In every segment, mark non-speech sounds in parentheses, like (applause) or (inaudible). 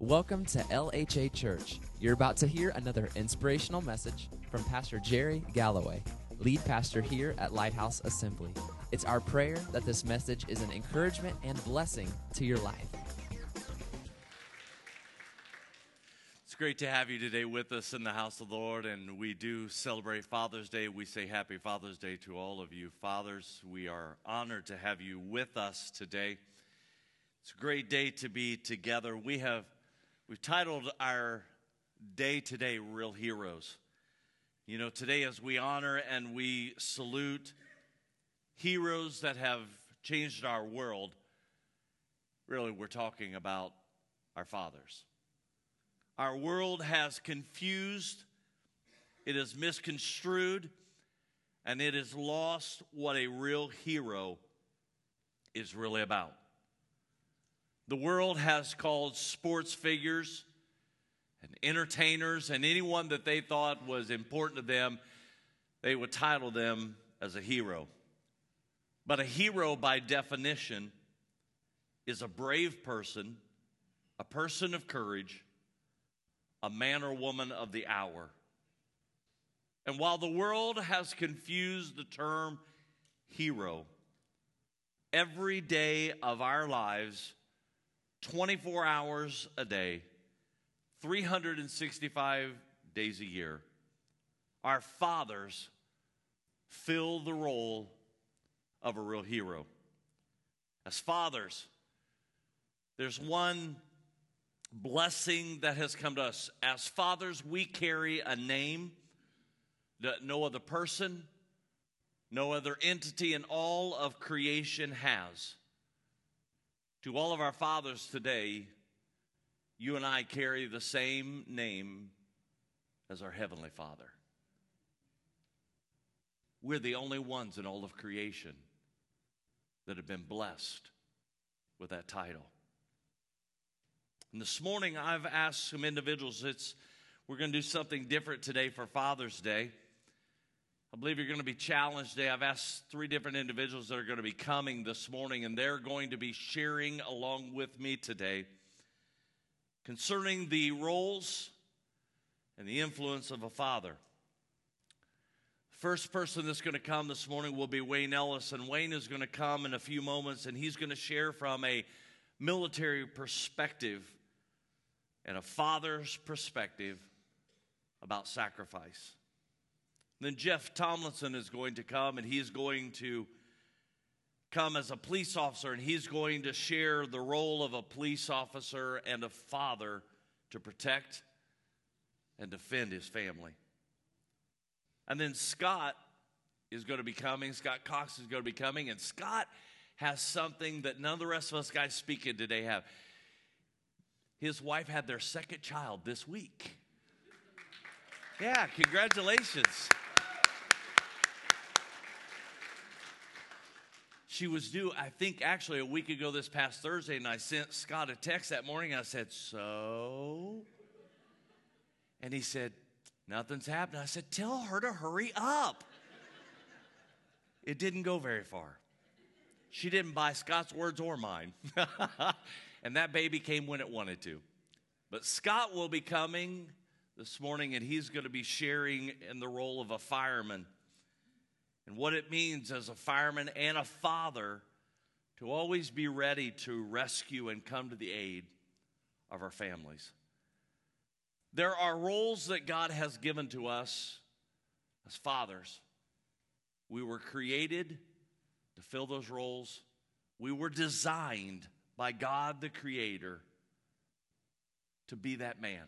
Welcome to LHA Church. You're about to hear another inspirational message from Pastor Jerry Galloway, lead pastor here at Lighthouse Assembly. It's our prayer that this message is an encouragement and blessing to your life. It's great to have you today with us in the house of the Lord, and we do celebrate Father's Day. We say Happy Father's Day to all of you fathers. We are honored to have you with us today. It's a great day to be together. We have we've titled our day today Real Heroes. You know, today as we honor and we salute heroes that have changed our world, really we're talking about our fathers. Our world has confused, it is misconstrued, and it has lost what a real hero is really about. The world has called sports figures and entertainers and anyone that they thought was important to them, they would title them as a hero. But a hero, by definition, is a brave person, a person of courage, a man or woman of the hour. And while the world has confused the term hero, every day of our lives, 24 hours a day, 365 days a year, our fathers fill the role of a real hero. As fathers, there's one blessing that has come to us. As fathers, we carry a name that no other person, no other entity in all of creation has. To all of our fathers today, you and I carry the same name as our Heavenly Father. We're the only ones in all of creation that have been blessed with that title. And this morning, I've asked some individuals. It's we're going to do something different today for Father's Day. I believe you're going to be challenged today. I've asked three different individuals that are going to be coming this morning, and they're going to be sharing along with me today concerning the roles and the influence of a father. First person that's going to come this morning will be Wayne Ellis, and Wayne is going to come in a few moments, and he's going to share from a military perspective and a father's perspective about sacrifice. Then Jeff Tomlinson is going to come and he's going to come as a police officer and he's going to share the role of a police officer and a father to protect and defend his family. And then Scott is going to be coming, Scott Cox is going to be coming, and Scott has something that none of the rest of us guys speaking today have. His wife had their second child this week. Yeah, congratulations. She was due, I think, actually a week ago this past Thursday, and I sent Scott a text that morning. I said, So? And he said, Nothing's happened. I said, Tell her to hurry up. It didn't go very far. She didn't buy Scott's words or mine. (laughs) and that baby came when it wanted to. But Scott will be coming this morning, and he's going to be sharing in the role of a fireman and what it means as a fireman and a father to always be ready to rescue and come to the aid of our families. There are roles that God has given to us as fathers. We were created to fill those roles. We were designed by God the Creator to be that man.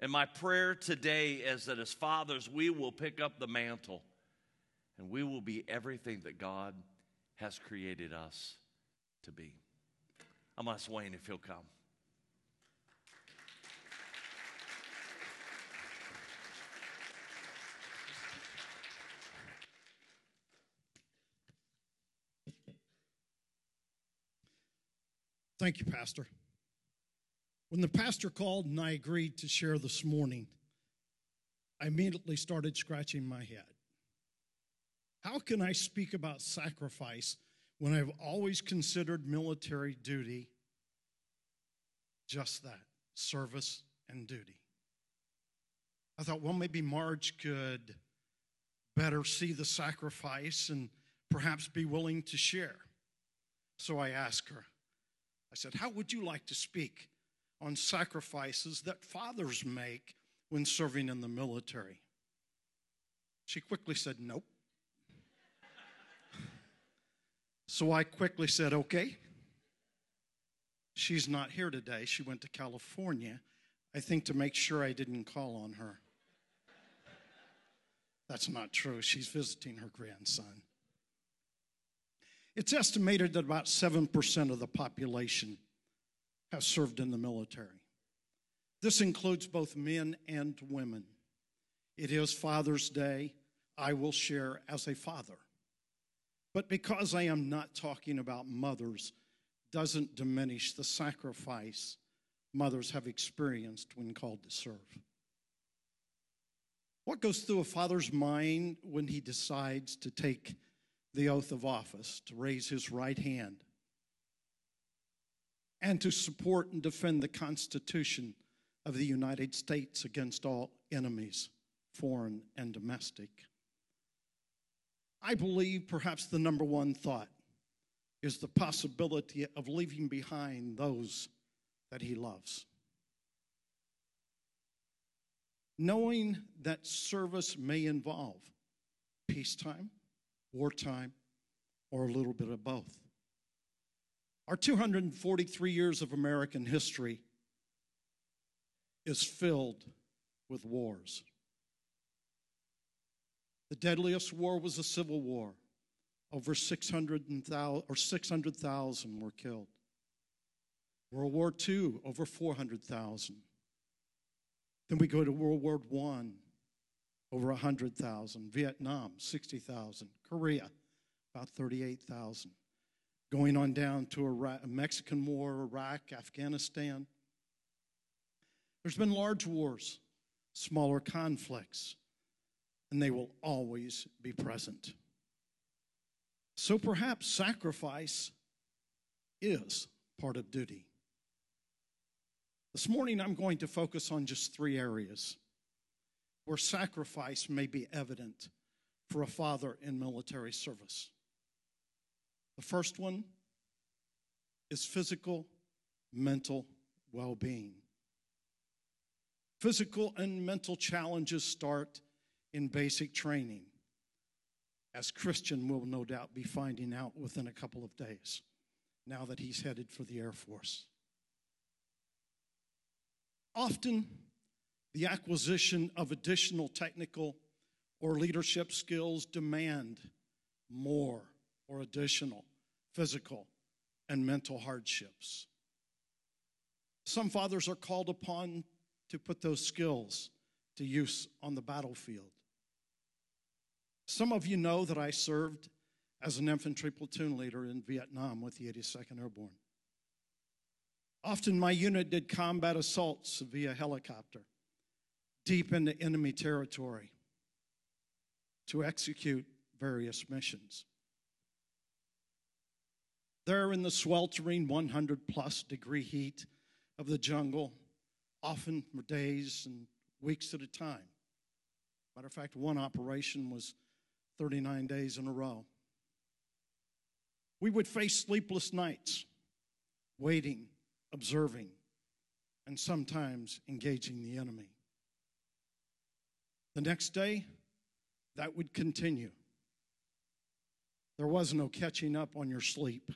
And my prayer today is that as fathers, we will pick up the mantle and we will be everything that God has created us to be. I'm going to ask Wayne if he'll come. Thank you, Pastor. When the pastor called and I agreed to share this morning, I immediately started scratching my head. How can I speak about sacrifice when I've always considered military duty just that service and duty. I thought, well, maybe Marge could better see the sacrifice and perhaps be willing to share. So I asked her, I said, How would you like to speak on sacrifices that fathers make when serving in the military? She quickly said, Nope. So I quickly said, Okay. She's not here today. She went to California, I think, to make sure I didn't call on her. That's not true. She's visiting her grandson. It's estimated that about 7% of the population has served in the military. This includes both men and women. It is Father's Day. I will share as a father. But because I am not talking about mothers, doesn't diminish the sacrifice mothers have experienced when called to serve. What goes through a father's mind when he decides to take the oath of office, to raise his right hand, and to support and defend the Constitution of the United States against all enemies, foreign and domestic. I believe perhaps the number one thought is the possibility of leaving behind those that he loves. Knowing that service may involve peacetime, wartime, or a little bit of both. Our 243 years of American history is filled with wars. The deadliest war was the Civil War. Over 600,000 or 600,000 were killed. World War II, over 400,000. Then we go to World War I, over 100,000. Vietnam, 60,000. Korea, about 38,000. Going on down to Iraq, Mexican War, Iraq, Afghanistan. There's been large wars, smaller conflicts, and they will always be present. So perhaps sacrifice is part of duty. This morning, I'm going to focus on just three areas where sacrifice may be evident for a father in military service. The first one is physical, mental well being. Physical and mental challenges start in basic training, as Christian will no doubt be finding out within a couple of days, now that he's headed for the Air Force. Often, the acquisition of additional technical or leadership skills demand more or additional physical and mental hardships. Some fathers are called upon to put those skills to use on the battlefield. Some of you know that I served as an infantry platoon leader in Vietnam with the 82nd Airborne. Often my unit did combat assaults via helicopter deep into enemy territory to execute various missions. There in the sweltering 100 plus degree heat of the jungle, often for days and weeks at a time. Matter of fact, one operation was 39 days in a row. We would face sleepless nights, waiting observing, and sometimes engaging the enemy. The next day, that would continue. There was no catching up on your sleep.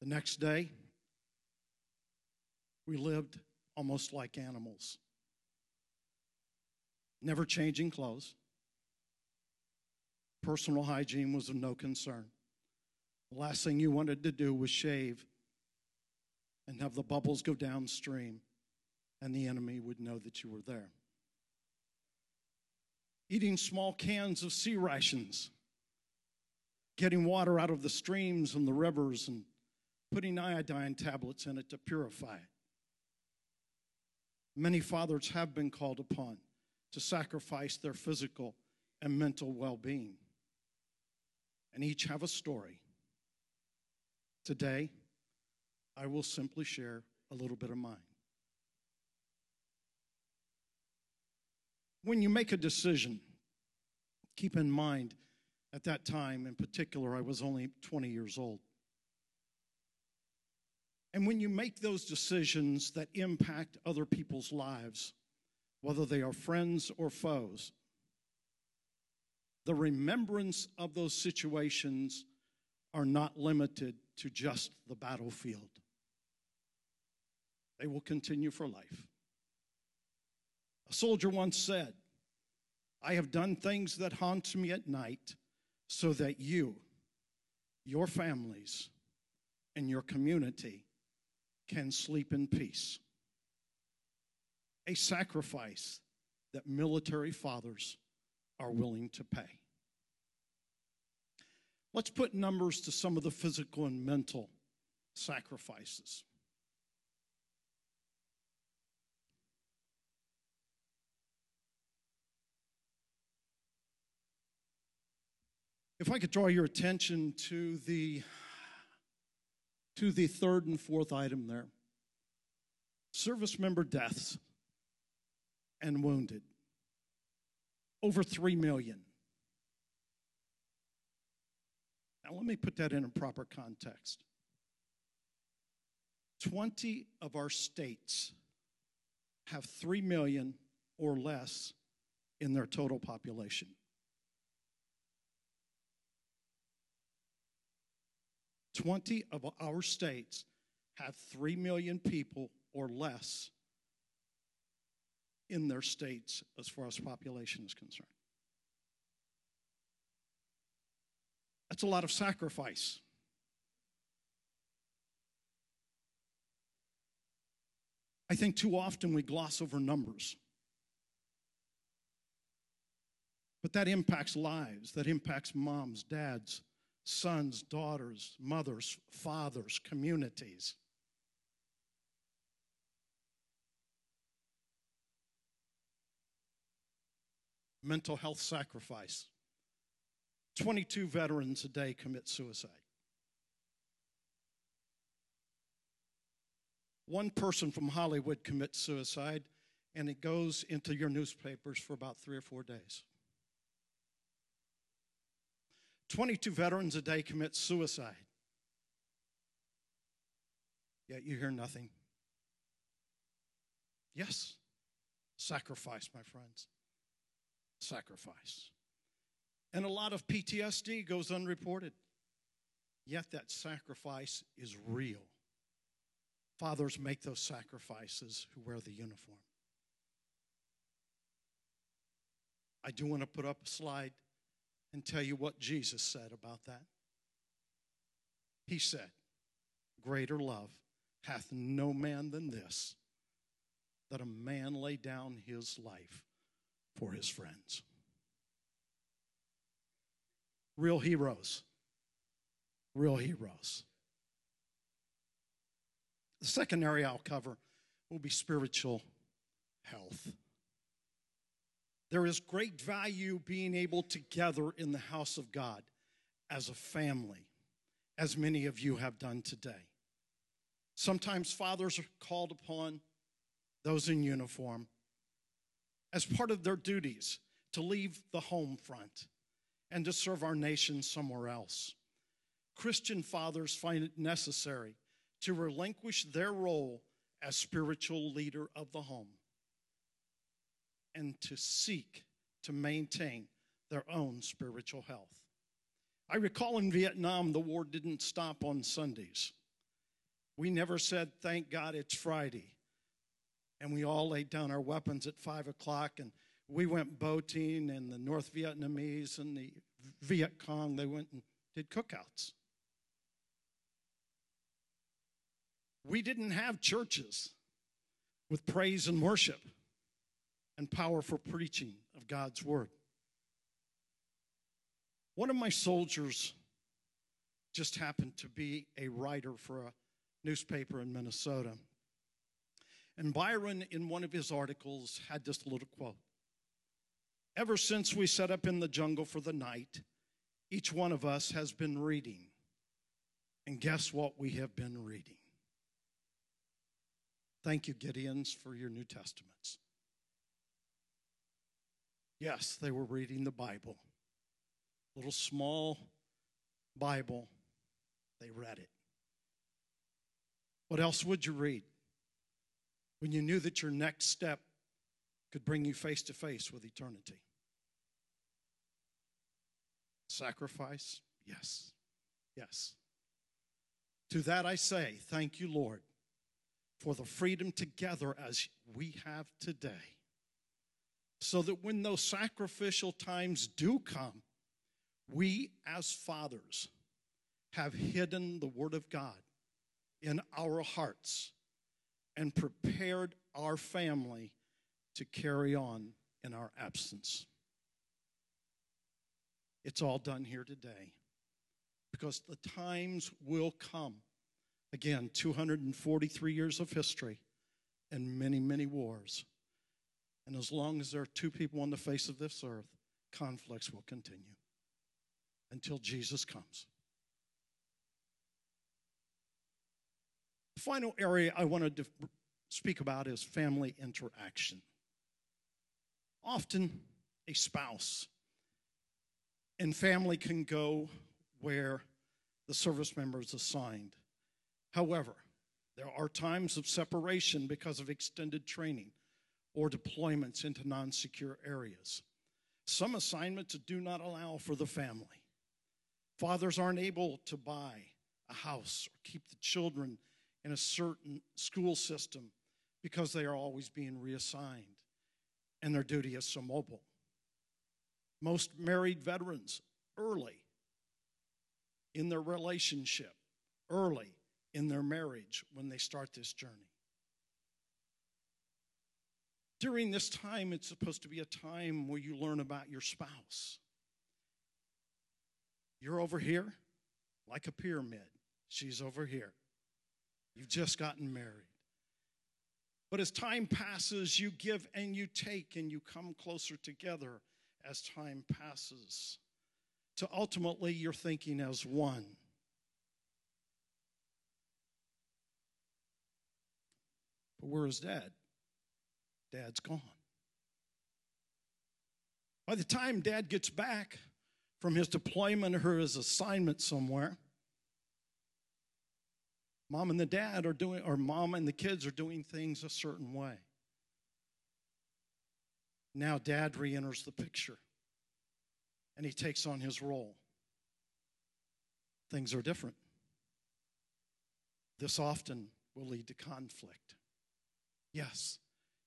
The next day, we lived almost like animals, never changing clothes. Personal hygiene was of no concern. The last thing you wanted to do was shave and have the bubbles go downstream, and the enemy would know that you were there. Eating small cans of C rations, getting water out of the streams and the rivers, and putting iodine tablets in it to purify it. Many fathers have been called upon to sacrifice their physical and mental well being, and each have a story Today, I will simply share a little bit of mine. When you make a decision, keep in mind at that time in particular, I was only 20 years old. And when you make those decisions that impact other people's lives, whether they are friends or foes, the remembrance of those situations are not limited to just the battlefield. They will continue for life. A soldier once said, I have done things that haunt me at night so that you, your families, and your community can sleep in peace. A sacrifice that military fathers are willing to pay. Let's put numbers to some of the physical and mental sacrifices. If I could draw your attention to the to the third and fourth item there. Service member deaths and wounded. Over 3 million. Now, let me put that in a proper context. 20 of our states have 3 million or less in their total population. 20 of our states have 3 million people or less in their states as far as population is concerned. That's a lot of sacrifice. I think too often we gloss over numbers. But that impacts lives, that impacts moms, dads, sons, daughters, mothers, fathers, communities. Mental health sacrifice. 22 veterans a day commit suicide. One person from Hollywood commits suicide, and it goes into your newspapers for about three or four days. 22 veterans a day commit suicide. Yet you hear nothing. Yes, sacrifice, my friends. Sacrifice. And a lot of PTSD goes unreported. Yet that sacrifice is real. Fathers make those sacrifices who wear the uniform. I do want to put up a slide and tell you what Jesus said about that. He said, Greater love hath no man than this, that a man lay down his life for his friends. Real heroes. Real heroes. The second area I'll cover will be spiritual health. There is great value being able to gather in the house of God as a family, as many of you have done today. Sometimes fathers are called upon, those in uniform, as part of their duties to leave the home front and to serve our nation somewhere else. Christian fathers find it necessary to relinquish their role as spiritual leader of the home and to seek to maintain their own spiritual health. I recall in Vietnam, the war didn't stop on Sundays. We never said, Thank God it's Friday. And we all laid down our weapons at 5 o'clock and we went boating, and the North Vietnamese and the Viet Cong, they went and did cookouts. We didn't have churches with praise and worship and power for preaching of God's word. One of my soldiers just happened to be a writer for a newspaper in Minnesota. And Byron, in one of his articles, had this little quote Ever since we set up in the jungle for the night, each one of us has been reading. And guess what we have been reading? Thank you, Gideons, for your New Testaments. Yes, they were reading the Bible. Little small Bible. They read it. What else would you read when you knew that your next step could bring you face to face with eternity? Sacrifice? Yes. Yes. To that I say, thank you, Lord, for the freedom together as we have today. So that when those sacrificial times do come, we as fathers have hidden the Word of God in our hearts and prepared our family to carry on in our absence. It's all done here today because the times will come. Again, 243 years of history and many, many wars. And as long as there are two people on the face of this earth, conflicts will continue until Jesus comes. The final area I wanted to speak about is family interaction. Often, a spouse and family can go where the service member is assigned. However, there are times of separation because of extended training or deployments into non secure areas. Some assignments do not allow for the family. Fathers aren't able to buy a house or keep the children in a certain school system because they are always being reassigned and their duty is so mobile. Most married veterans early in their relationship, early in their marriage when they start this journey. During this time, it's supposed to be a time where you learn about your spouse. You're over here like a pyramid, she's over here. You've just gotten married. But as time passes, you give and you take, and you come closer together as time passes. To ultimately, you're thinking as one. But where is dad? Dad's gone. By the time dad gets back from his deployment or his assignment somewhere, mom and the dad are doing, or mom and the kids are doing things a certain way. Now dad re enters the picture and he takes on his role. Things are different. This often will lead to conflict. Yes,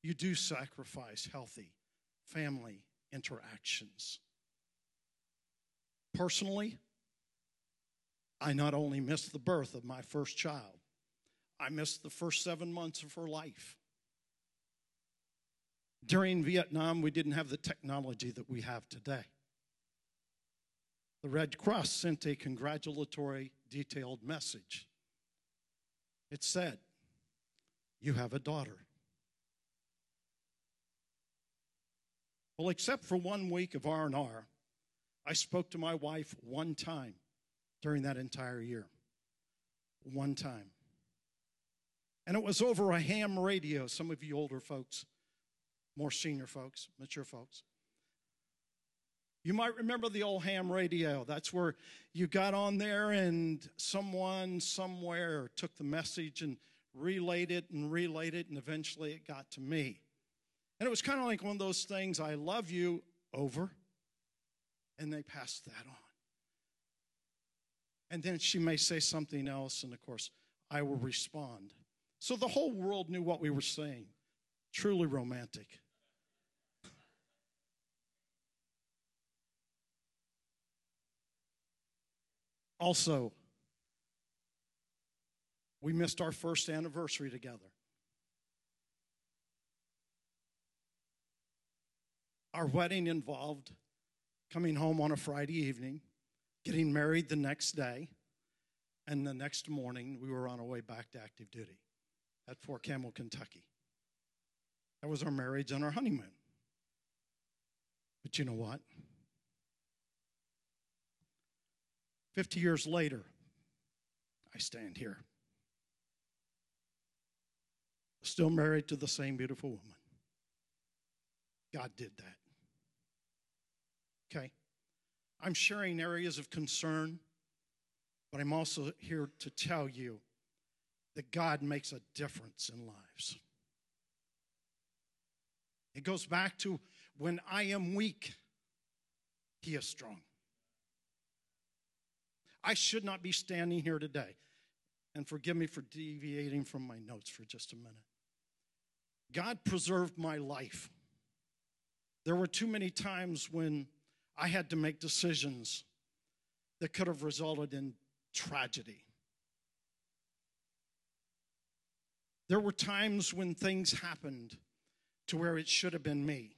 you do sacrifice healthy family interactions. Personally, I not only missed the birth of my first child, I missed the first seven months of her life. During Vietnam, we didn't have the technology that we have today. The Red Cross sent a congratulatory, detailed message. It said, You have a daughter. Well, except for one week of R&R, I spoke to my wife one time during that entire year. One time. And it was over a ham radio. Some of you older folks, more senior folks, mature folks. You might remember the old ham radio. That's where you got on there and someone somewhere took the message and relayed it and relayed it, and eventually it got to me. And it was kind of like one of those things I love you over, and they passed that on. And then she may say something else, and of course, I will respond. So the whole world knew what we were saying. Truly romantic. Also, we missed our first anniversary together. Our wedding involved coming home on a Friday evening, getting married the next day, and the next morning we were on our way back to active duty at Fort Campbell, Kentucky. That was our marriage and our honeymoon. But you know what? 50 years later, I stand here. still married to the same beautiful woman. God did that. Okay? I'm sharing areas of concern, but I'm also here to tell you that God makes a difference in lives. It goes back to when I am weak, He is strong. I should not be standing here today. And forgive me for deviating from my notes for just a minute. God preserved my life. There were too many times when I had to make decisions that could have resulted in tragedy. There were times when things happened to where it should have been me.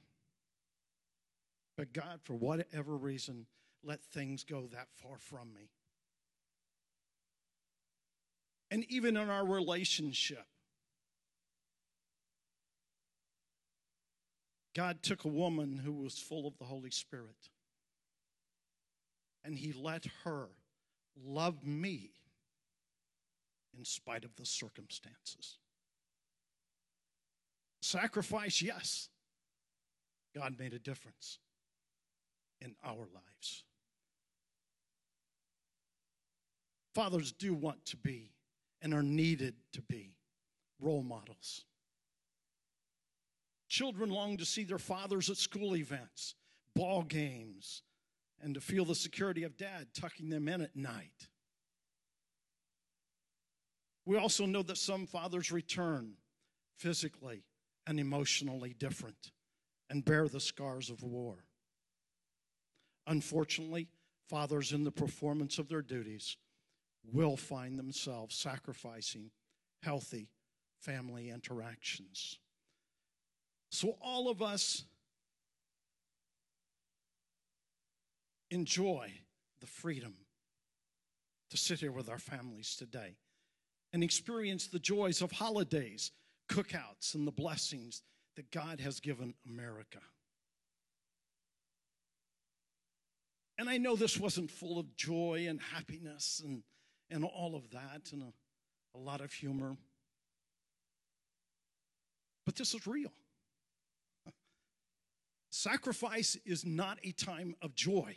But God, for whatever reason, let things go that far from me. And even in our relationship, God took a woman who was full of the Holy Spirit and He let her love me in spite of the circumstances. Sacrifice, yes. God made a difference in our lives. Fathers do want to be and are needed to be role models. Children long to see their fathers at school events, ball games, and to feel the security of dad tucking them in at night. We also know that some fathers return physically and emotionally different and bear the scars of war. Unfortunately, fathers in the performance of their duties will find themselves sacrificing healthy family interactions. So, all of us enjoy the freedom to sit here with our families today and experience the joys of holidays cookouts and the blessings that God has given America. And I know this wasn't full of joy and happiness and, and all of that and a, a lot of humor. But this is real. (laughs) Sacrifice is not a time of joy.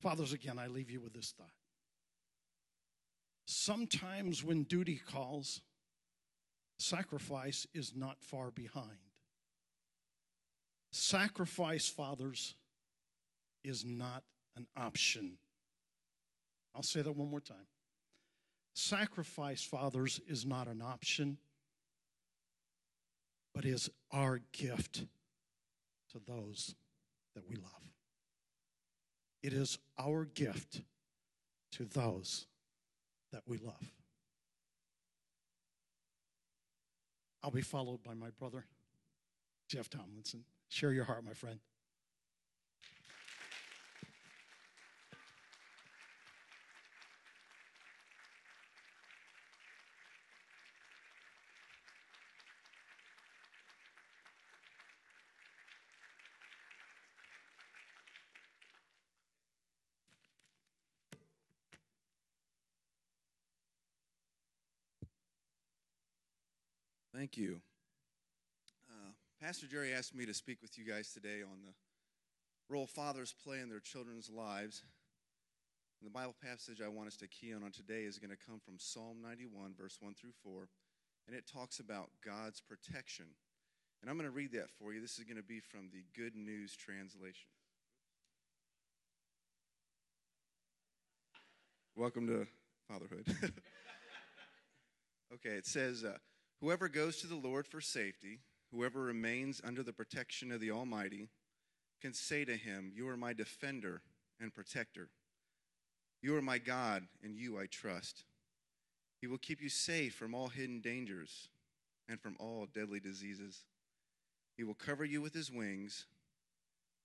Fathers, again, I leave you with this thought. Sometimes when duty calls, sacrifice is not far behind. Sacrifice, fathers, is not an option. I'll say that one more time. Sacrifice, fathers, is not an option, but is our gift to those that we love. It is our gift to those that we love. I'll be followed by my brother, Jeff Tomlinson. Share your heart, my friend. Thank you. Uh, Pastor Jerry asked me to speak with you guys today on the role fathers play in their children's lives. And the Bible passage I want us to key on on today is going to come from Psalm 91, verse 1 through 4, and it talks about God's protection. And I'm going to read that for you. This is going to be from the Good News Translation. Welcome to fatherhood. (laughs) okay, it says, uh, Whoever goes to the Lord for safety, whoever remains under the protection of the Almighty, can say to him, You are my defender and protector. You are my God, and you I trust. He will keep you safe from all hidden dangers and from all deadly diseases. He will cover you with his wings.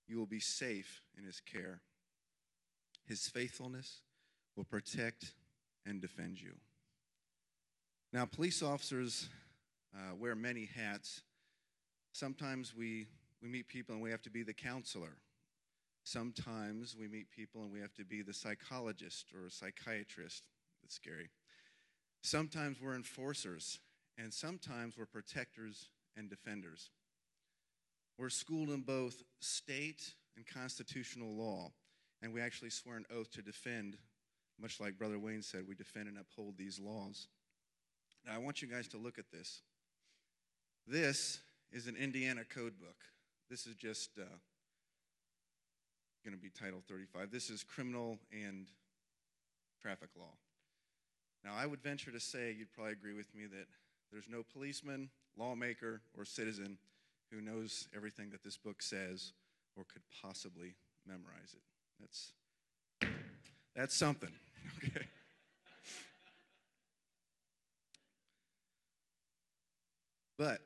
You will be safe in his care. His faithfulness will protect and defend you. Now, police officers uh, wear many hats. Sometimes we, we meet people and we have to be the counselor. Sometimes we meet people and we have to be the psychologist or psychiatrist. That's scary. Sometimes we're enforcers, and sometimes we're protectors and defenders. We're schooled in both state and constitutional law, and we actually swear an oath to defend, much like Brother Wayne said, we defend and uphold these laws. Now, I want you guys to look at this. This is an Indiana code book. This is just uh, going to be Title 35. This is criminal and traffic law. Now, I would venture to say, you'd probably agree with me, that there's no policeman, lawmaker, or citizen who knows everything that this book says or could possibly memorize it. That's, that's something, (laughs) okay? But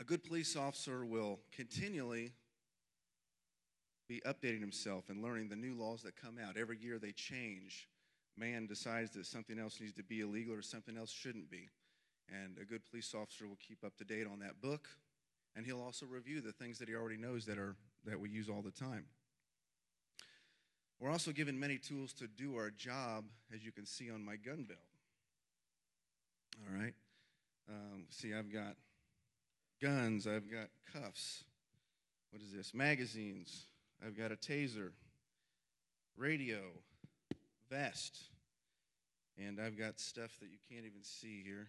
a good police officer will continually be updating himself and learning the new laws that come out. Every year they change. Man decides that something else needs to be illegal or something else shouldn't be. And a good police officer will keep up to date on that book, and he'll also review the things that he already knows that are that we use all the time. We're also given many tools to do our job, as you can see on my gun belt. All right. Um, see, I've got guns, I've got cuffs. What is this? Magazines. I've got a taser, radio, vest, and I've got stuff that you can't even see here.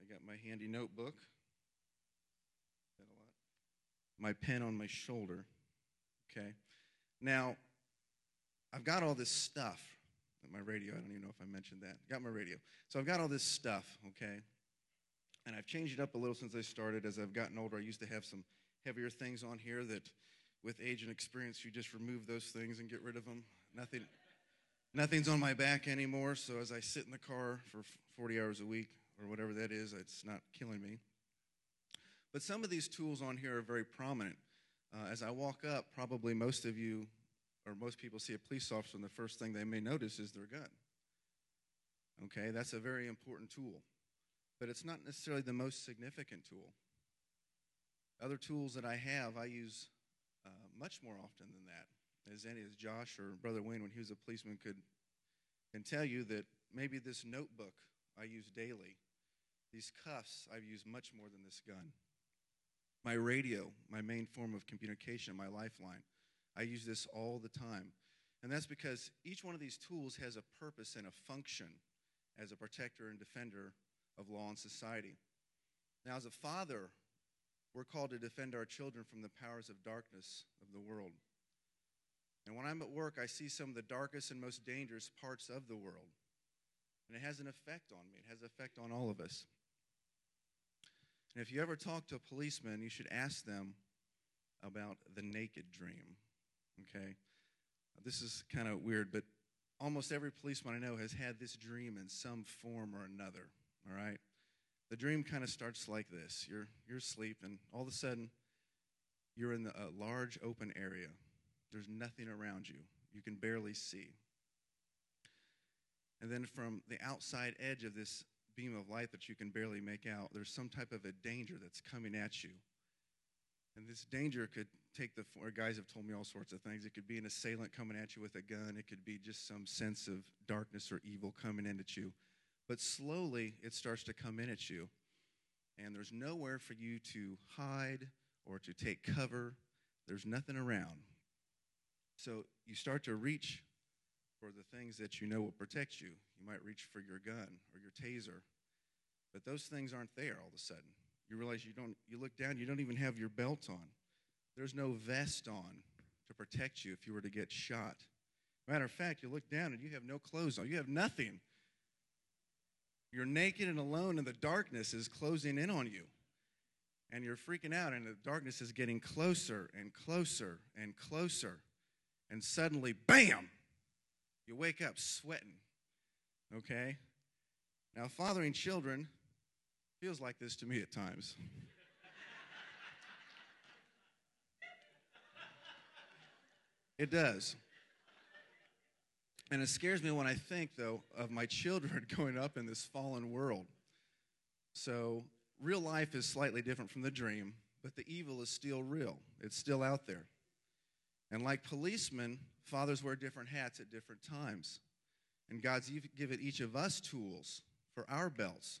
I got my handy notebook. That a lot. My pen on my shoulder. Okay. Now, I've got all this stuff. My radio, I don't even know if I mentioned that. Got my radio. So I've got all this stuff, okay? And I've changed it up a little since I started. As I've gotten older, I used to have some heavier things on here that, with age and experience, you just remove those things and get rid of them. Nothing, nothing's on my back anymore. So as I sit in the car for 40 hours a week, or whatever that is, it's not killing me. But some of these tools on here are very prominent. Uh, as I walk up, probably most of you or most people see a police officer, and the first thing they may notice is their gun. Okay, that's a very important tool, but it's not necessarily the most significant tool. Other tools that I have, I use uh, much more often than that. As any as Josh or Brother Wayne, when he was a policeman, could can tell you that maybe this notebook I use daily these cuffs I've used much more than this gun. My radio, my main form of communication, my lifeline, I use this all the time. And that's because each one of these tools has a purpose and a function as a protector and defender of law and society. Now, as a father, we're called to defend our children from the powers of darkness of the world. And when I'm at work, I see some of the darkest and most dangerous parts of the world. And it has an effect on me, it has an effect on all of us. And if you ever talk to a policeman, you should ask them about the naked dream. Okay? This is kind of weird, but almost every policeman I know has had this dream in some form or another. All right? The dream kind of starts like this you're, you're asleep, and all of a sudden, you're in the, a large open area. There's nothing around you, you can barely see. And then from the outside edge of this beam of light that you can barely make out, there's some type of a danger that's coming at you. And this danger could take the, guys have told me all sorts of things. It could be an assailant coming at you with a gun, it could be just some sense of darkness or evil coming in at you. But slowly it starts to come in at you, and there's nowhere for you to hide or to take cover. There's nothing around. So you start to reach for the things that you know will protect you. You might reach for your gun or your taser, but those things aren't there all of a sudden. You realize you don't, you look down, you don't even have your belt on. There's no vest on to protect you if you were to get shot. Matter of fact, you look down and you have no clothes on, you have nothing. You're naked and alone, and the darkness is closing in on you. And you're freaking out, and the darkness is getting closer and closer and closer. And suddenly, bam! You wake up sweating. Okay? Now, fathering children feels like this to me at times. (laughs) it does. And it scares me when I think, though, of my children (laughs) growing up in this fallen world. So, real life is slightly different from the dream, but the evil is still real. It's still out there. And like policemen, fathers wear different hats at different times. And God's given each of us tools for our belts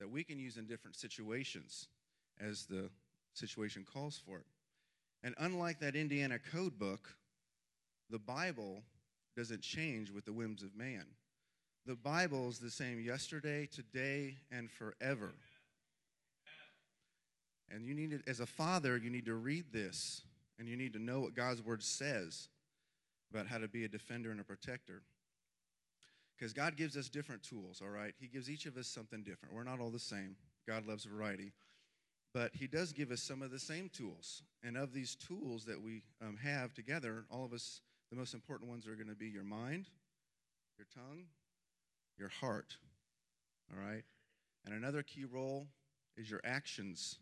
that we can use in different situations as the situation calls for it. And unlike that Indiana code book, the Bible doesn't change with the whims of man. The Bible is the same yesterday, today, and forever. And you need to, as a father, you need to read this and you need to know what God's word says about how to be a defender and a protector. Because God gives us different tools, all right? He gives each of us something different. We're not all the same. God loves variety. But He does give us some of the same tools. And of these tools that we um, have together, all of us, the most important ones are going to be your mind, your tongue, your heart, all right? And another key role is your actions.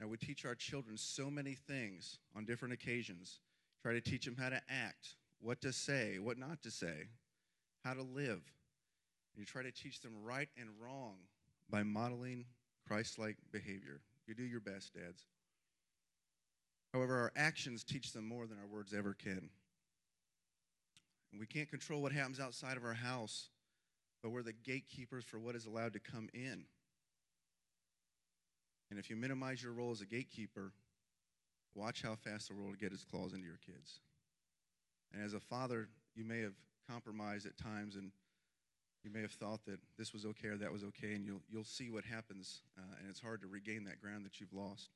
Now, we teach our children so many things on different occasions. Try to teach them how to act, what to say, what not to say, how to live. And you try to teach them right and wrong by modeling Christ like behavior. You do your best, dads. However, our actions teach them more than our words ever can. We can't control what happens outside of our house, but we're the gatekeepers for what is allowed to come in. And if you minimize your role as a gatekeeper, watch how fast the world will get its claws into your kids. And as a father, you may have compromised at times and you may have thought that this was okay or that was okay, and you'll, you'll see what happens, uh, and it's hard to regain that ground that you've lost.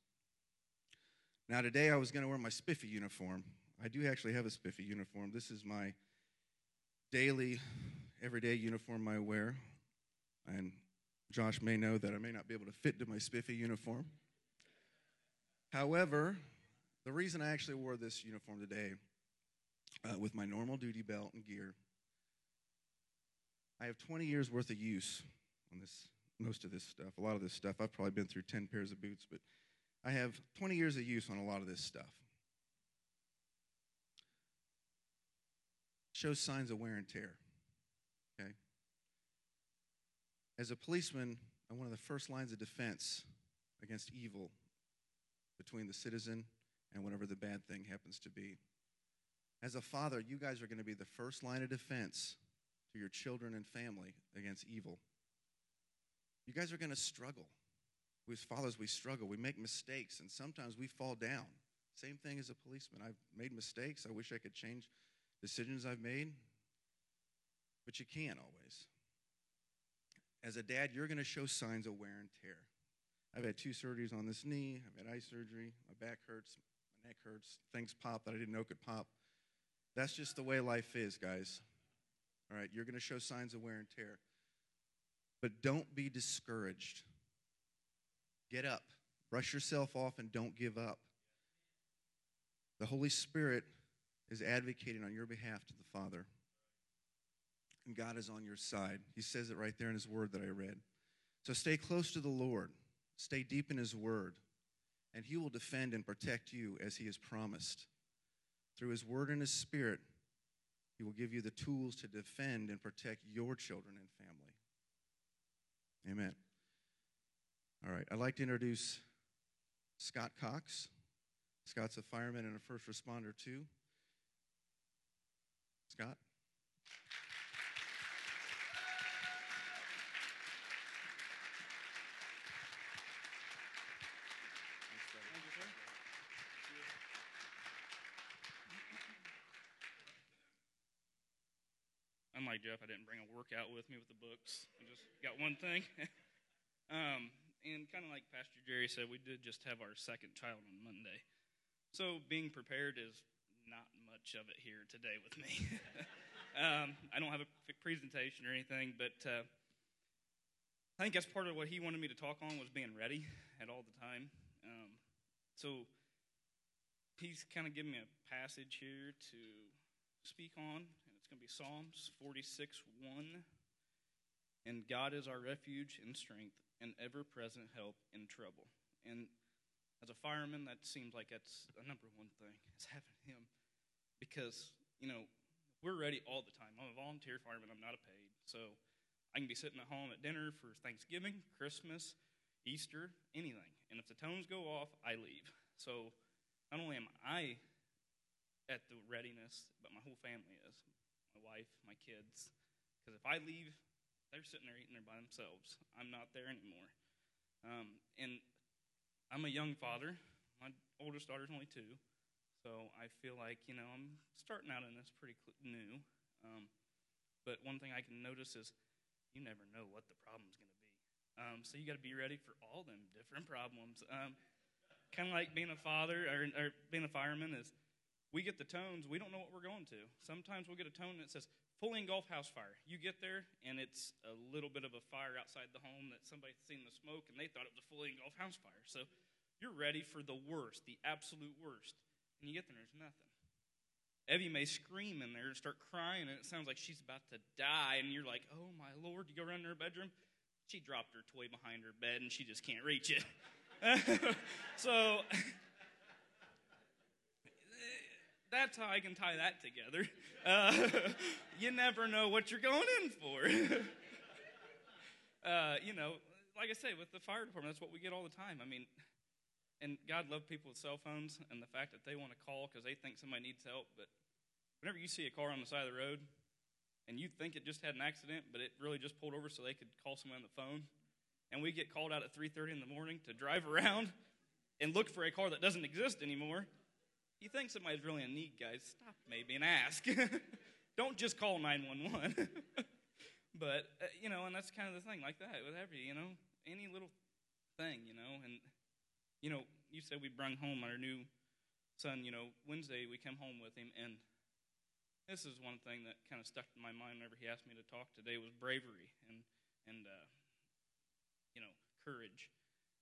Now, today I was going to wear my spiffy uniform. I do actually have a spiffy uniform. This is my daily, everyday uniform I wear. And Josh may know that I may not be able to fit into my spiffy uniform. However, the reason I actually wore this uniform today uh, with my normal duty belt and gear, I have 20 years worth of use on this, most of this stuff. A lot of this stuff, I've probably been through 10 pairs of boots, but I have 20 years of use on a lot of this stuff. Shows signs of wear and tear. Okay? As a policeman, I'm one of the first lines of defense against evil between the citizen and whatever the bad thing happens to be. As a father, you guys are going to be the first line of defense to your children and family against evil. You guys are going to struggle. We, as fathers, we struggle. We make mistakes, and sometimes we fall down. Same thing as a policeman. I've made mistakes. I wish I could change decisions I've made, but you can't always. As a dad, you're going to show signs of wear and tear. I've had two surgeries on this knee. I've had eye surgery. My back hurts. My neck hurts. Things pop that I didn't know could pop. That's just the way life is, guys. All right, you're going to show signs of wear and tear. But don't be discouraged. Get up, brush yourself off, and don't give up. The Holy Spirit is advocating on your behalf to the Father. And God is on your side. He says it right there in His word that I read. So stay close to the Lord, stay deep in His word, and He will defend and protect you as He has promised. Through His word and His Spirit, He will give you the tools to defend and protect your children and family. Amen. All right, I'd like to introduce Scott Cox. Scott's a fireman and a first responder, too. Scott? Unlike Jeff, I didn't bring a workout with me with the books. I just got one thing. (laughs) um, and kind of like Pastor Jerry said, we did just have our second child on Monday. So being prepared is not much of it here today with me. (laughs) um, I don't have a presentation or anything, but uh, I think that's part of what he wanted me to talk on was being ready at all the time. Um, so he's kind of given me a passage here to speak on, and it's going to be Psalms 46 1. And God is our refuge and strength, and ever present help in trouble. And as a fireman, that seems like that's a number one thing is having Him, because you know we're ready all the time. I'm a volunteer fireman. I'm not a paid, so I can be sitting at home at dinner for Thanksgiving, Christmas, Easter, anything. And if the tones go off, I leave. So not only am I at the readiness, but my whole family is my wife, my kids. Because if I leave, they're sitting there eating there by themselves. I'm not there anymore. Um, and I'm a young father. My oldest daughter's only two. So I feel like, you know, I'm starting out in this pretty cl- new. Um, but one thing I can notice is you never know what the problem's going to be. Um, so you got to be ready for all them different problems. Um, kind of like being a father or, or being a fireman is we get the tones, we don't know what we're going to. Sometimes we'll get a tone that says fully Gulf house fire. You get there and it's a little bit of a fire outside the home that somebody's seen the smoke and they thought it was a fully Gulf house fire. So you're ready for the worst, the absolute worst. And you get there and there's nothing. Evie may scream in there and start crying, and it sounds like she's about to die. And you're like, oh my lord, you go around in her bedroom. She dropped her toy behind her bed and she just can't reach it. (laughs) so (laughs) that's how I can tie that together. (laughs) Uh, you never know what you're going in for. uh, you know, like I say, with the fire department, that's what we get all the time. I mean, and God loved people with cell phones and the fact that they want to call because they think somebody needs help. But whenever you see a car on the side of the road and you think it just had an accident, but it really just pulled over so they could call someone on the phone, and we get called out at 3:30 in the morning to drive (laughs) around and look for a car that doesn't exist anymore. You think somebody's really in need, guys? Stop maybe and ask. (laughs) Don't just call 911. (laughs) but uh, you know, and that's kind of the thing, like that with every, you know, any little thing, you know, and you know, you said we brung home our new son. You know, Wednesday we came home with him, and this is one thing that kind of stuck in my mind whenever he asked me to talk today was bravery and and uh, you know courage.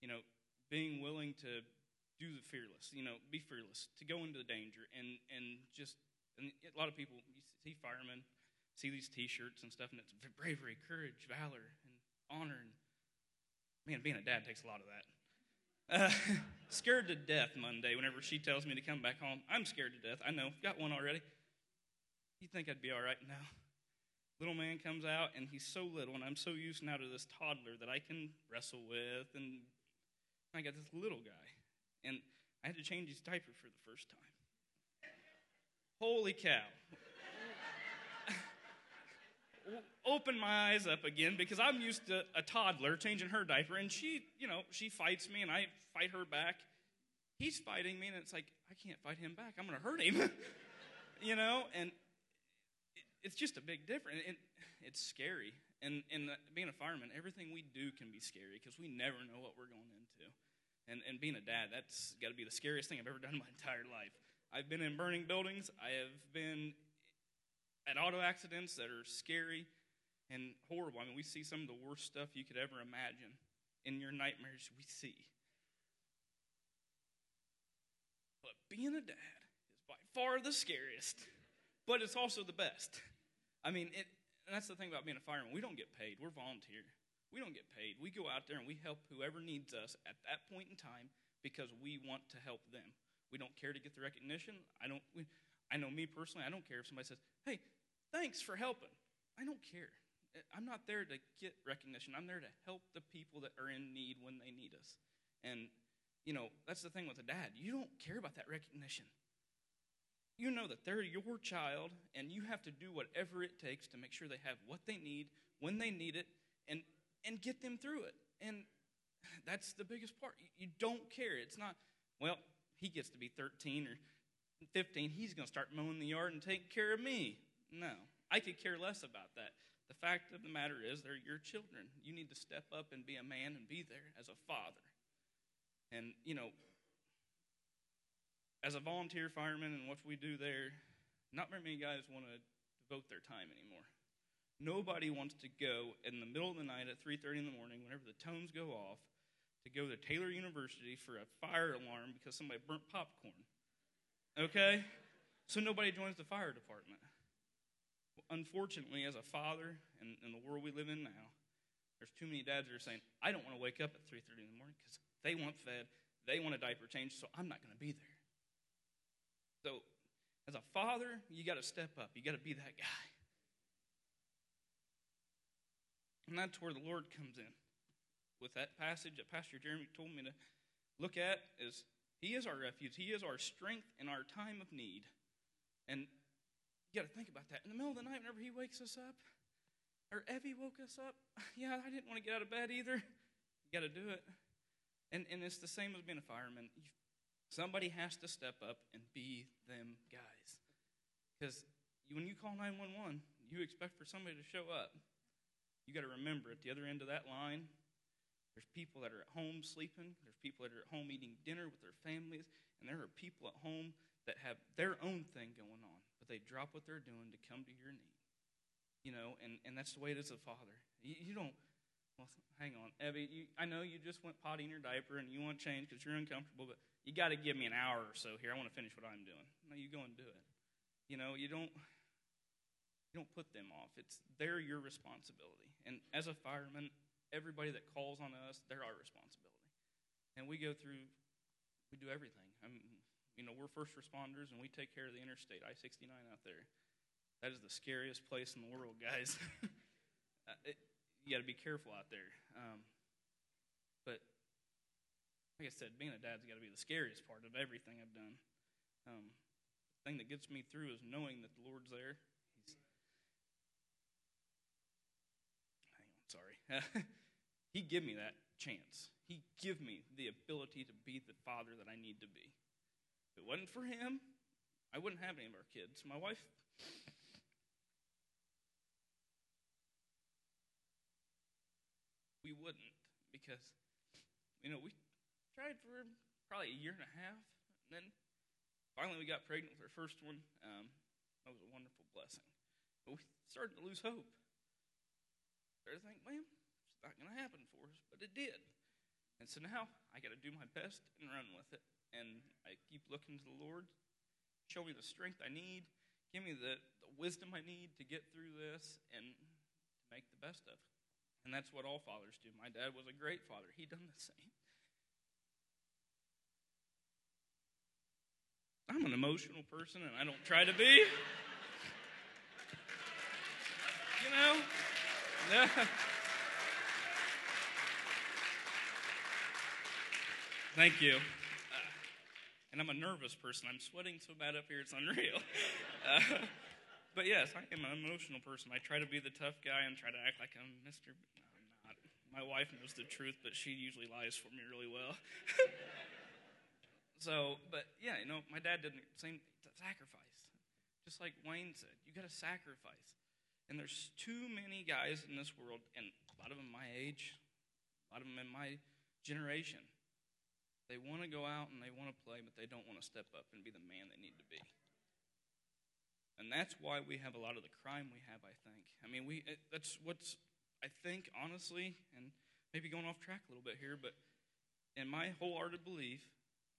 You know, being willing to do the fearless. You know, be fearless to go into the danger and and just and a lot of people you see firemen see these T-shirts and stuff, and it's bravery, courage, valor, and honor. And man, being a dad takes a lot of that. Uh, (laughs) scared to death Monday whenever she tells me to come back home. I'm scared to death. I know. Got one already. You think I'd be all right? now? Little man comes out, and he's so little, and I'm so used now to this toddler that I can wrestle with, and I got this little guy. And I had to change his diaper for the first time. Holy cow open my eyes up again because I'm used to a toddler changing her diaper, and she, you know, she fights me, and I fight her back. He's fighting me, and it's like I can't fight him back. I'm going to hurt him, (laughs) you know. And it's just a big difference. It, it's scary, and and being a fireman, everything we do can be scary because we never know what we're going into. And and being a dad, that's got to be the scariest thing I've ever done in my entire life. I've been in burning buildings. I have been at auto accidents that are scary and horrible. I mean, we see some of the worst stuff you could ever imagine in your nightmares, we see. But being a dad is by far the scariest, but it's also the best. I mean, it, and that's the thing about being a fireman. We don't get paid, we're volunteer. We don't get paid. We go out there and we help whoever needs us at that point in time because we want to help them. We don't care to get the recognition. I don't. We, I know me personally. I don't care if somebody says, "Hey, thanks for helping." I don't care. Uh, I'm not there to get recognition. I'm there to help the people that are in need when they need us. And, you know, that's the thing with a dad. You don't care about that recognition. You know that they're your child, and you have to do whatever it takes to make sure they have what they need when they need it and, and get them through it. And (sighs) that's the biggest part. You don't care. It's not, well, he gets to be 13 or 15. He's going to start mowing the yard and taking care of me. No, I could care less about that. The fact of the matter is, they're your children. You need to step up and be a man and be there as a father. And, you know, as a volunteer fireman and what we do there, not very many guys want to devote their time anymore. Nobody wants to go in the middle of the night at 3:30 in the morning, whenever the tones go off, to go to Taylor University for a fire alarm because somebody burnt popcorn. Okay? So nobody joins the fire department unfortunately, as a father in, in the world we live in now, there's too many dads that are saying, I don't want to wake up at 3.30 in the morning because they want fed, they want a diaper change, so I'm not going to be there. So, as a father, you got to step up. You got to be that guy. And that's where the Lord comes in. With that passage that Pastor Jeremy told me to look at is He is our refuge. He is our strength in our time of need. And you got to think about that. In the middle of the night, whenever he wakes us up, or Evie woke us up. (laughs) Yeah, I didn't want to get out of bed either. You got to do it. And, and it's the same as being a fireman. Somebody has to step up and be them guys. Because when you call 911, you expect for somebody to show up. You got to remember at the other end of that line, there's people that are at home sleeping, there's people that are at home eating dinner with their families, and there are people at home that have their own thing going on, they drop what they're doing to come to your need. You know, and, and that's the way it is a father. You, you don't, well, hang on, Evie. You, I know you just went potty in your diaper and you want to change because you're uncomfortable, but you got to give me an hour or so here. I want to finish what I'm doing. No, you go and do it. You know, you don't you don't put them off. It's they're your responsibility. And as a fireman, everybody that calls on us, they're our responsibility. And we go through, we do everything. You know, we're first responders and we take care of the interstate, I 69 out there. That is the scariest place in the world, guys. (laughs) Uh, it, you got to be careful out there. Um, but like I said, being a dad's got to be the scariest part of everything I've done. Um, the thing that gets me through is knowing that the Lord's there. He's, hang on, sorry. (laughs) he give me that chance. He give me the ability to be the father that I need to be. It wasn't for him, I wouldn't have any of our kids. My wife we wouldn't because, you know, we tried for probably a year and a half. And then finally we got pregnant with our first one. Um, that was a wonderful blessing. But we started to lose hope. Started to think, man, it's not going to happen for us. But it did. And so now I got to do my best and run with it. And I keep looking to the Lord. Show me the strength I need. Give me the, the wisdom I need to get through this and to make the best of it. And that's what all fathers do. My dad was a great father. He done the same. I'm an emotional person and I don't try to be. (laughs) You know? Thank you. Uh, and I'm a nervous person. I'm sweating so bad up here, it's unreal. (laughs) Uh, but yes, I am an emotional person. I try to be the tough guy and try to act like I'm Mr. No, I'm not. My wife knows the truth, but she usually lies for me really well. (laughs) so, but yeah, you know, my dad didn't same sacrifice. Just like Wayne said, you got to sacrifice. And there's too many guys in this world, and a lot of them my age, a lot of them in my generation. They want to go out and they want to play, but they don't want to step up and be the man they need to be. And that's why we have a lot of the crime we have, I think. I mean, we that's what's I think honestly, and maybe going off track a little bit here, but in my wholehearted belief,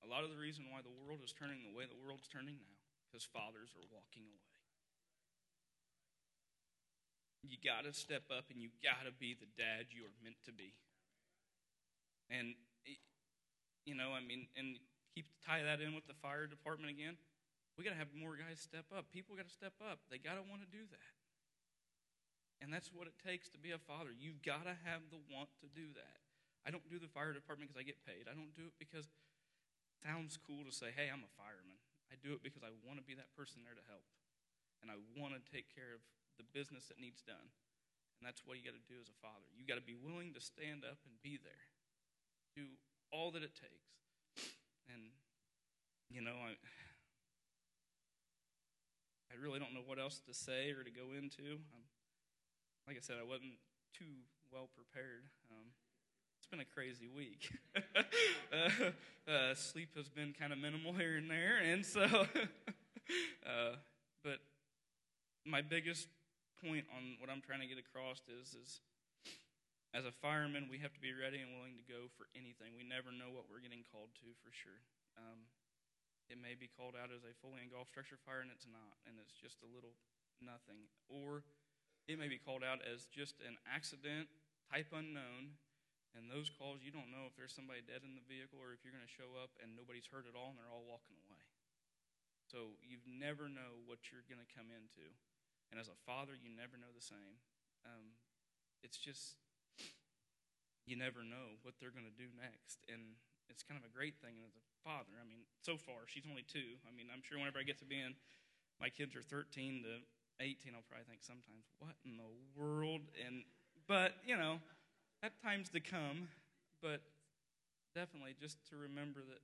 a lot of the reason why the world is turning the way the world's turning now because fathers are walking away. You got to step up and you got to be the dad you are meant to be. And you know, I mean, and keep tie that in with the fire department again. We got to have more guys step up. People got to step up. They got to want to do that. And that's what it takes to be a father. You've got to have the want to do that. I don't do the fire department because I get paid. I don't do it because it sounds cool to say, hey, I'm a fireman. I do it because I want to be that person there to help. And I want to take care of the business that needs done. And that's what you got to do as a father. You got to be willing to stand up and be there. Do all that it takes. And, you know, I, I really don't know what else to say or to go into. Um, like I said, I wasn't too well prepared. Um, it's been a crazy week. (laughs) uh, uh, sleep has been kind of minimal here and there, and so, (laughs) uh, but my biggest point on what I'm trying to get across is, is as a fireman, we have to be ready and willing to go for anything. We never know what we're getting called to for sure. Um, it may be called out as a fully engulfed structure fire, and it's not, and it's just a little nothing. Or it may be called out as just an accident, type unknown, and those calls, you don't know if there's somebody dead in the vehicle or if you're going to show up and nobody's hurt at all and they're all walking away. So you never know what you're going to come into. And as a father, you never know the same. Um, it's just, you never know what they're going to do next. And it's kind of a great thing as a father. I mean, so far she's only two. I mean, I'm sure whenever I get to being, my kids are 13 to 18, I'll probably think sometimes, what in the world? And But, you know, at times to come, but definitely just to remember that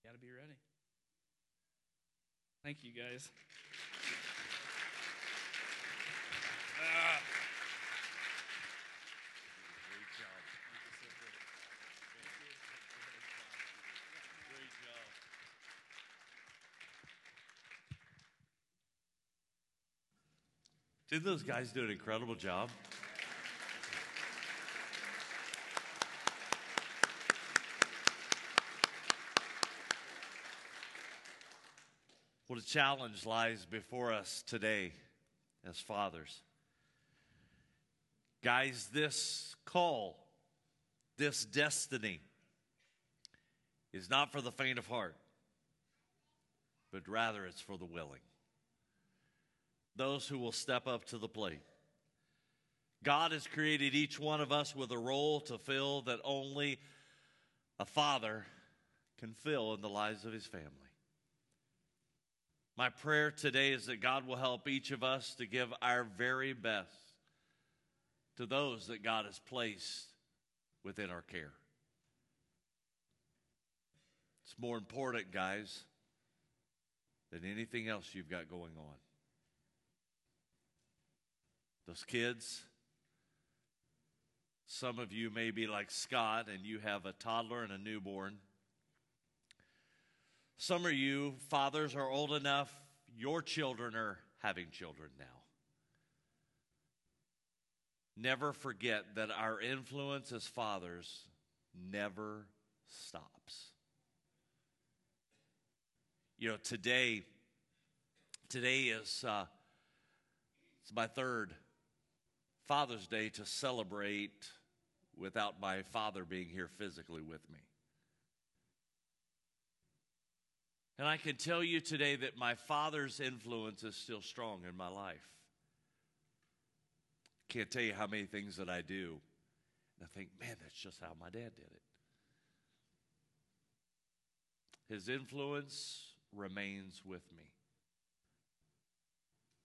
you got to be ready. Thank you, guys. Ah. Great job. Great job. Did those guys do an incredible job? What a challenge lies before us today as fathers. Guys, this call, this destiny, is not for the faint of heart, but rather it's for the willing. Those who will step up to the plate. God has created each one of us with a role to fill that only a father can fill in the lives of his family. My prayer today is that God will help each of us to give our very best to those that God has placed within our care. It's more important, guys, than anything else you've got going on. Those kids, some of you may be like Scott and you have a toddler and a newborn. Some of you, fathers, are old enough, your children are having children now. Never forget that our influence as fathers never stops. You know, today, today is uh, it's my third Father's Day to celebrate without my father being here physically with me. And I can tell you today that my father's influence is still strong in my life. Can't tell you how many things that I do. And I think, man, that's just how my dad did it. His influence remains with me,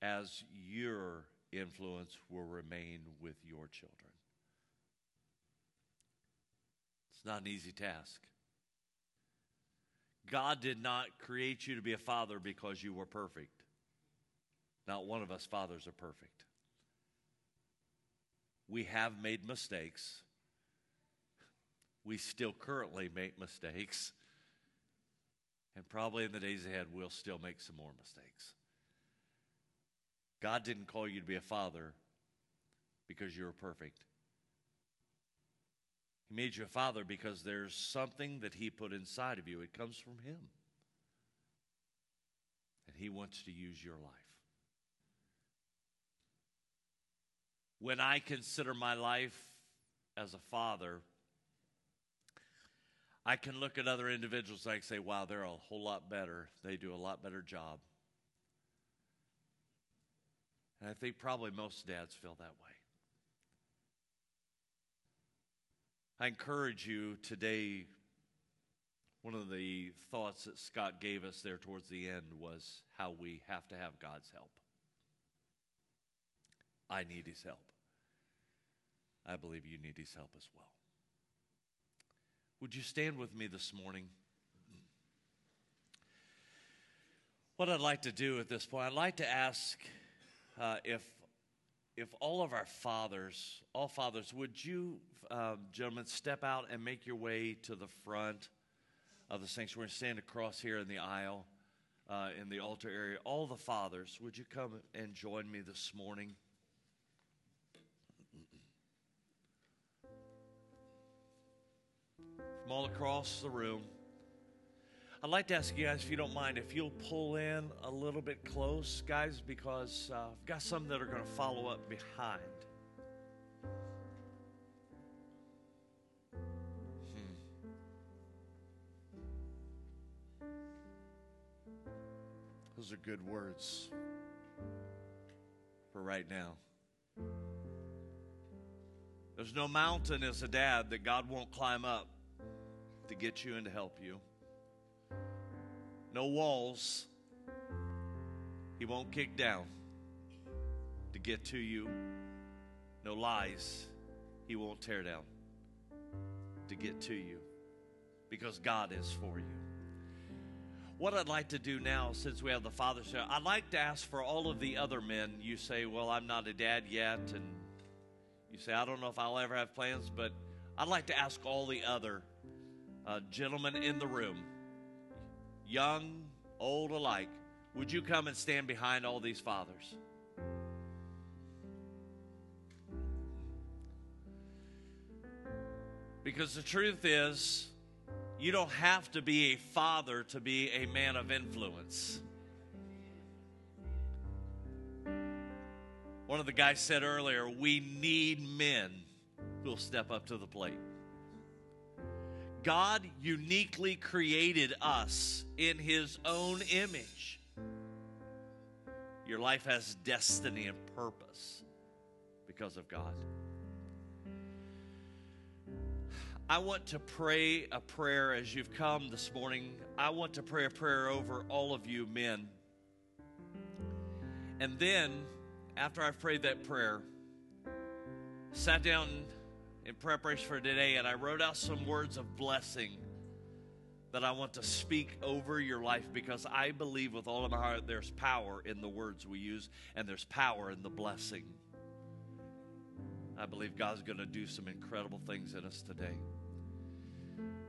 as your influence will remain with your children. It's not an easy task. God did not create you to be a father because you were perfect. Not one of us fathers are perfect. We have made mistakes. We still currently make mistakes. And probably in the days ahead, we'll still make some more mistakes. God didn't call you to be a father because you were perfect. He made you a father because there's something that He put inside of you. It comes from Him. And He wants to use your life. When I consider my life as a father, I can look at other individuals and I can say, wow, they're a whole lot better. They do a lot better job. And I think probably most dads feel that way. I encourage you today. One of the thoughts that Scott gave us there towards the end was how we have to have God's help. I need his help. I believe you need his help as well. Would you stand with me this morning? What I'd like to do at this point, I'd like to ask uh, if if all of our fathers, all fathers, would you, uh, gentlemen, step out and make your way to the front of the sanctuary? and Stand across here in the aisle, uh, in the altar area. All the fathers, would you come and join me this morning? From all across the room. I'd like to ask you guys, if you don't mind, if you'll pull in a little bit close, guys, because uh, I've got some that are going to follow up behind. Hmm. Those are good words for right now. There's no mountain as a dad that God won't climb up to get you and to help you no walls he won't kick down to get to you no lies he won't tear down to get to you because God is for you. What I'd like to do now, since we have the Father's Day, I'd like to ask for all of the other men. You say, Well, I'm not a dad yet, and you say, I don't know if I'll ever have plans, but I'd like to ask all the other uh, gentlemen in the room, young, old alike, would you come and stand behind all these fathers? Because the truth is, you don't have to be a father to be a man of influence. One of the guys said earlier, we need men who will step up to the plate. God uniquely created us in his own image. Your life has destiny and purpose because of God. I want to pray a prayer as you've come this morning. I want to pray a prayer over all of you men. And then, after I've prayed that prayer, sat down in preparation for today and I wrote out some words of blessing that I want to speak over your life because I believe with all of my heart there's power in the words we use and there's power in the blessing. I believe God's going to do some incredible things in us today.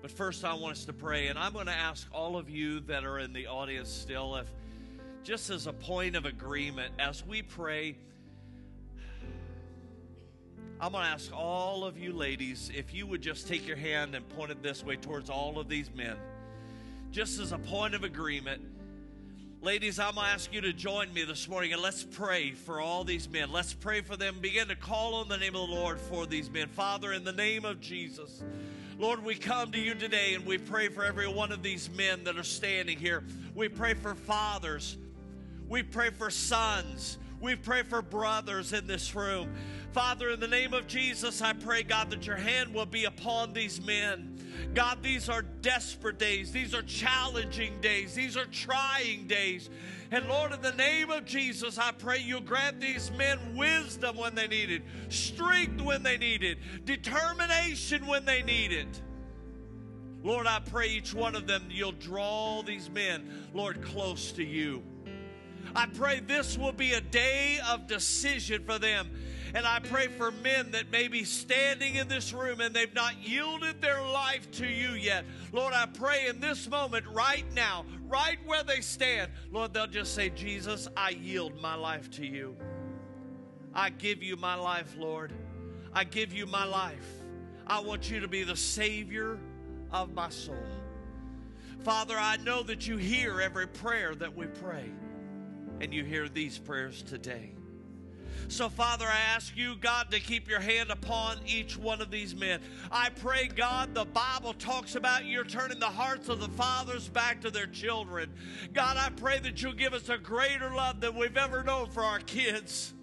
But first, I want us to pray, and I'm going to ask all of you that are in the audience still, if just as a point of agreement, as we pray, I'm going to ask all of you ladies if you would just take your hand and point it this way towards all of these men. Just as a point of agreement, ladies, I'm going to ask you to join me this morning and let's pray for all these men. Let's pray for them. Begin to call on the name of the Lord for these men. Father, in the name of Jesus. Lord, we come to you today and we pray for every one of these men that are standing here. We pray for fathers. We pray for sons. We pray for brothers in this room. Father, in the name of Jesus, I pray, God, that your hand will be upon these men. God, these are desperate days. These are challenging days. These are trying days. And Lord, in the name of Jesus, I pray You'll grant these men wisdom when they need it, strength when they need it, determination when they need it. Lord, I pray each one of them, you'll draw these men, Lord, close to you. I pray this will be a day of decision for them. And I pray for men that may be standing in this room and they've not yielded their life to you yet. Lord, I pray in this moment, right now, right where they stand, Lord, they'll just say, Jesus, I yield my life to you. I give you my life, Lord. I give you my life. I want you to be the Savior of my soul. Father, I know that you hear every prayer that we pray, and you hear these prayers today. So, Father, I ask you, God, to keep your hand upon each one of these men. I pray, God, the Bible talks about you're turning the hearts of the fathers back to their children. God, I pray that you'll give us a greater love than we've ever known for our kids.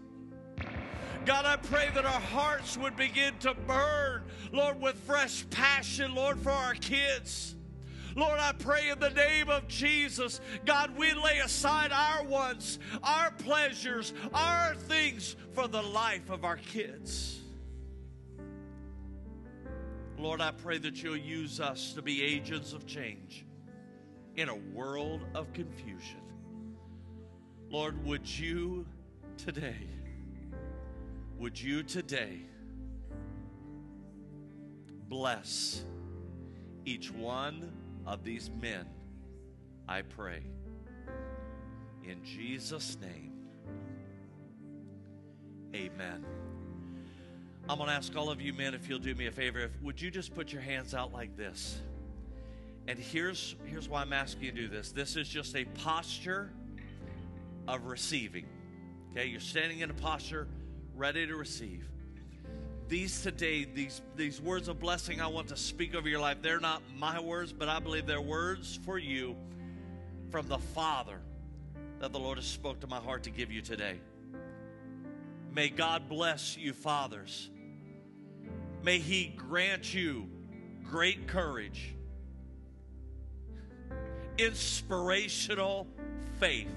God, I pray that our hearts would begin to burn, Lord, with fresh passion, Lord, for our kids. Lord, I pray in the name of Jesus, God, we lay aside our wants, our pleasures, our things for the life of our kids. Lord, I pray that you'll use us to be agents of change in a world of confusion. Lord, would you today, would you today bless each one of these men, I pray. In Jesus' name, amen. I'm going to ask all of you men if you'll do me a favor. If, would you just put your hands out like this? And here's, here's why I'm asking you to do this this is just a posture of receiving. Okay, you're standing in a posture ready to receive these today, these, these words of blessing I want to speak over your life, they're not my words, but I believe they're words for you from the Father that the Lord has spoke to my heart to give you today. May God bless you, fathers. May He grant you great courage, inspirational faith,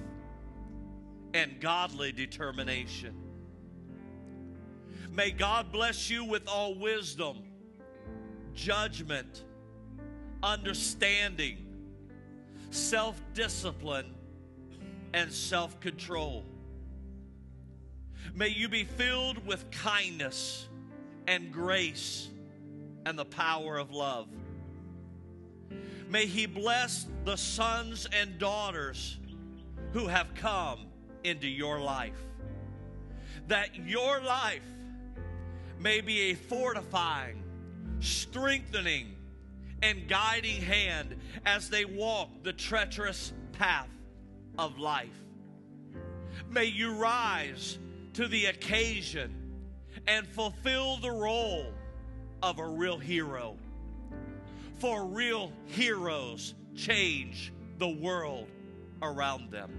and godly determination. May God bless you with all wisdom, judgment, understanding, self discipline, and self control. May you be filled with kindness and grace and the power of love. May He bless the sons and daughters who have come into your life. That your life may be a fortifying, strengthening, and guiding hand as they walk the treacherous path of life. May you rise to the occasion and fulfill the role of a real hero. For real heroes change the world around them.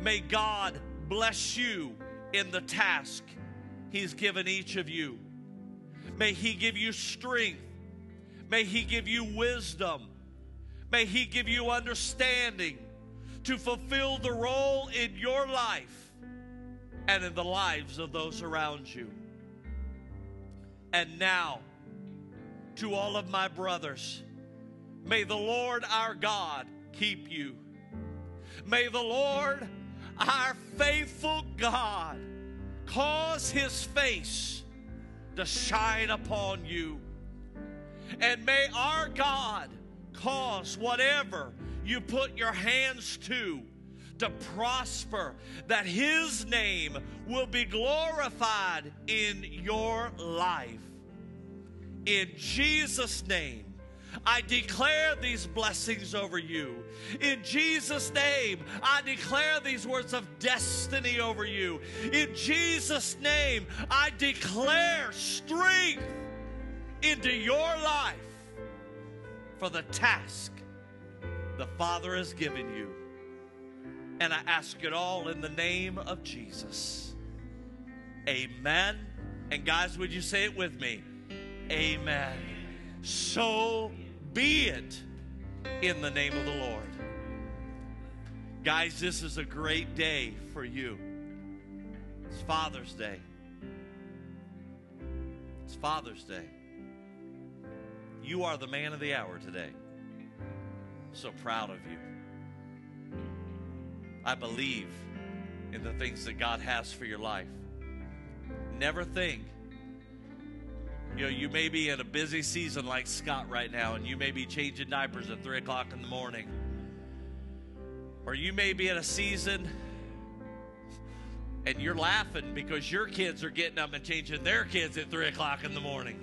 May God bless you in the task He's given each of you. May He give you strength. May He give you wisdom. May He give you understanding to fulfill the role in your life and in the lives of those around you. And now, to all of my brothers, may the Lord our God keep you. May the Lord, our faithful God, cause his face to shine upon you. And may our God cause whatever you put your hands to to prosper, that His name will be glorified in your life. In Jesus' name, I declare these blessings over you. In Jesus' name, I declare these words of destiny over you. In Jesus' name, I declare strength into your life for the task the Father has given you. And I ask it all in the name of Jesus. Amen. And guys, would you say it with me? Amen. So be it in the name of the Lord. Guys, this is a great day for you. It's Father's Day. It's Father's Day. You are the man of the hour today. So proud of you. I believe in the things that God has for your life. Never think. You know, you may be in a busy season like Scott right now, and you may be changing diapers at 3 o'clock in the morning. Or you may be in a season and you're laughing because your kids are getting up and changing their kids at 3 o'clock in the morning.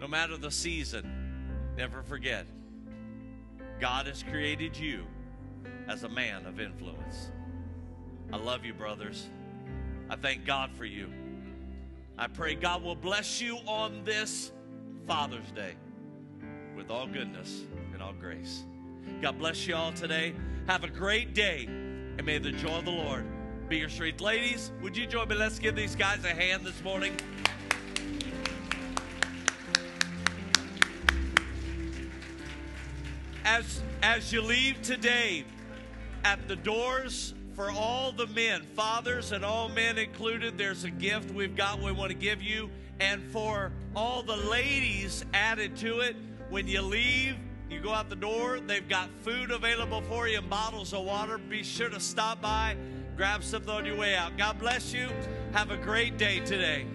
No matter the season, never forget God has created you as a man of influence. I love you, brothers. I thank God for you. I pray God will bless you on this Father's Day with all goodness and all grace. God bless you all today. Have a great day, and may the joy of the Lord be your strength. Ladies, would you join me? Let's give these guys a hand this morning. As, as you leave today, at the doors for all the men, fathers and all men included, there's a gift we've got we want to give you. And for all the ladies added to it, when you leave, you go out the door, they've got food available for you and bottles of water. Be sure to stop by, grab something on your way out. God bless you. Have a great day today.